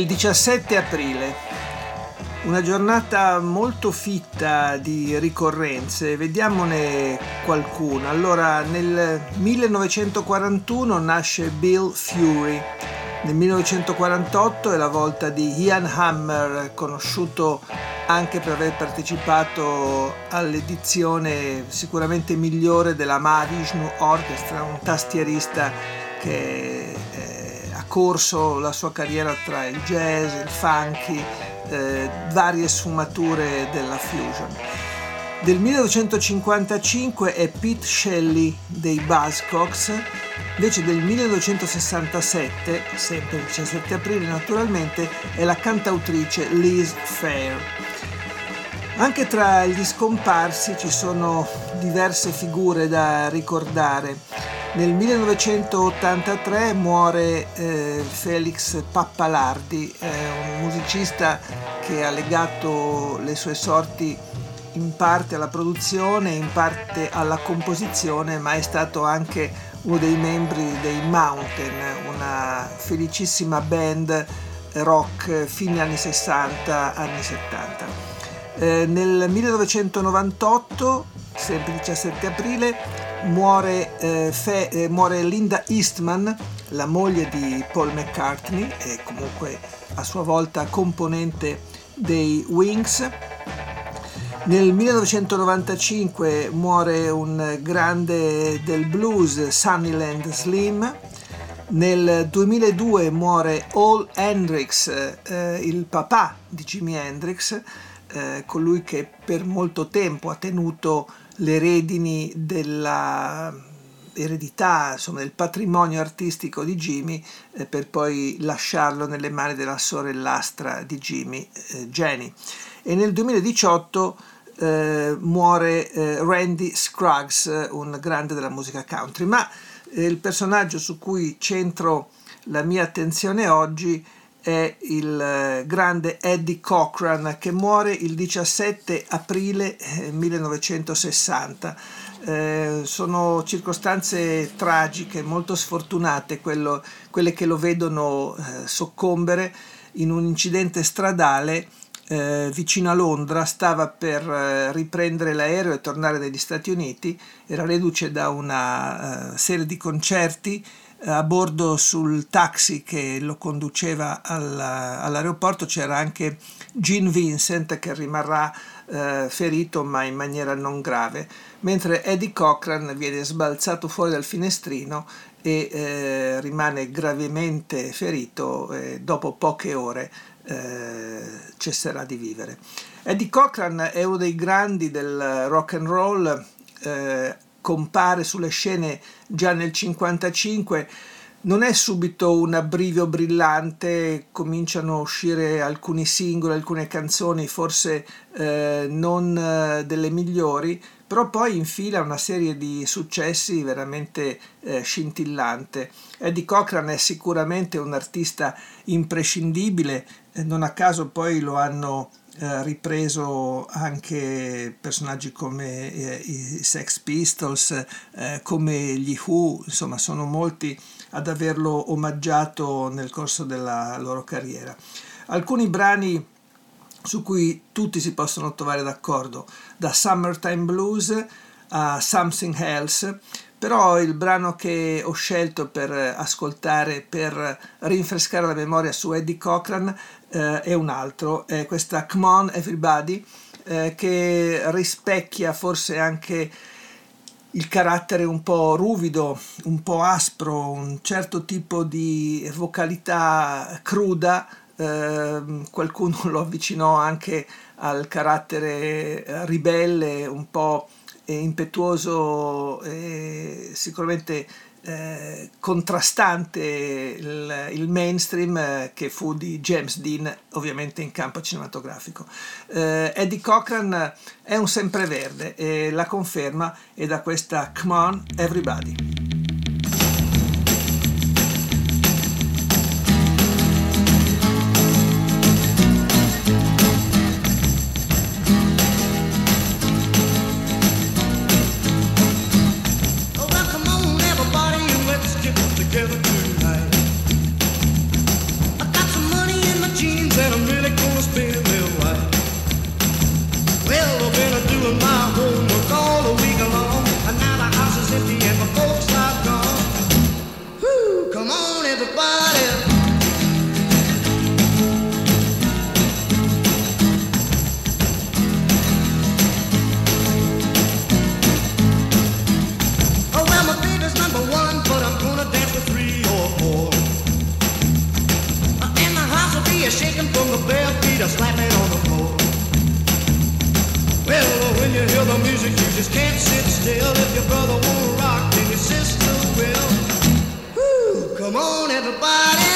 Il 17 aprile, una giornata molto fitta di ricorrenze, vediamone qualcuna. Allora, nel 1941 nasce Bill Fury, nel 1948 è la volta di Ian Hammer, conosciuto anche per aver partecipato all'edizione sicuramente migliore della Mahavishnu Orchestra, un tastierista che eh, ha corso la sua carriera tra il jazz, il funky, eh, varie sfumature della fusion. Del 1955 è Pete Shelley dei Buzzcocks, invece del 1967, sempre il 17 aprile naturalmente, è la cantautrice Liz Fair. Anche tra gli scomparsi ci sono diverse figure da ricordare. Nel 1983 muore eh, Felix Pappalardi, eh, un musicista che ha legato le sue sorti in parte alla produzione, in parte alla composizione, ma è stato anche uno dei membri dei Mountain, una felicissima band rock fine anni 60, anni 70. Eh, nel 1998, sempre 17 aprile, muore, eh, Fe, eh, muore, Linda Eastman, la moglie di Paul McCartney e comunque a sua volta componente dei Wings. Nel 1995 muore un grande del blues, Sunnyland Slim. Nel 2002 muore Hall Hendrix, eh, il papà di Jimi Hendrix, eh, colui che per molto tempo ha tenuto le redini della eredità, insomma, del patrimonio artistico di Jimmy eh, per poi lasciarlo nelle mani della sorellastra di Jimmy, eh, Jenny. E nel 2018 eh, muore eh, Randy Scruggs, un grande della musica country. Ma eh, il personaggio su cui centro la mia attenzione oggi è il eh, grande Eddie Cochran che muore il 17 aprile 1960. Eh, eh, sono circostanze tragiche, molto sfortunate, quello, quelle che lo vedono eh, soccombere in un incidente stradale eh, vicino a Londra, stava per eh, riprendere l'aereo e tornare negli Stati Uniti, era reduce da una serie di concerti a bordo sul taxi che lo conduceva all'aeroporto c'era anche Gene Vincent che rimarrà eh, ferito ma in maniera non grave, mentre Eddie Cochran viene sbalzato fuori dal finestrino e eh, rimane gravemente ferito e dopo poche ore eh, cesserà di vivere. Eddie Cochran è uno dei grandi del rock and roll eh, compare sulle scene già nel 1955 non è subito un abbrivio brillante, cominciano a uscire alcuni singoli, alcune canzoni, forse eh, non eh, delle migliori, però poi infila una serie di successi veramente eh, scintillante. Eddie Cochran è sicuramente un artista imprescindibile, non a caso poi lo hanno eh, ripreso anche personaggi come eh, i Sex Pistols, eh, come gli Who, insomma sono molti ad averlo omaggiato nel corso della loro carriera. Alcuni brani su cui tutti si possono trovare d'accordo, da Summertime Blues a Something Else, però il brano che ho scelto per ascoltare, per rinfrescare la memoria su Eddie Cochran eh, è un altro, è questa Come On Everybody, eh, che rispecchia forse anche il carattere un po' ruvido, un po' aspro, un certo tipo di vocalità cruda, eh, qualcuno lo avvicinò anche al carattere ribelle, un po' impetuoso sicuramente eh, contrastante il, il mainstream eh, che fu di James Dean ovviamente in campo cinematografico. Eh, Eddie Cochran è un sempreverde e la conferma è da questa Come On Everybody. just slapping on the floor. Well, when you hear the music, you just can't sit still. If your brother won't rock, then your sister will. Woo, come on, everybody.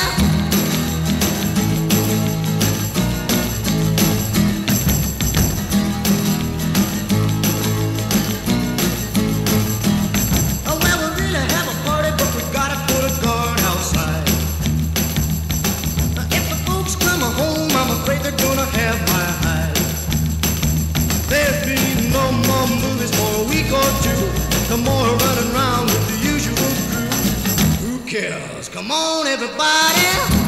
Come on, everybody.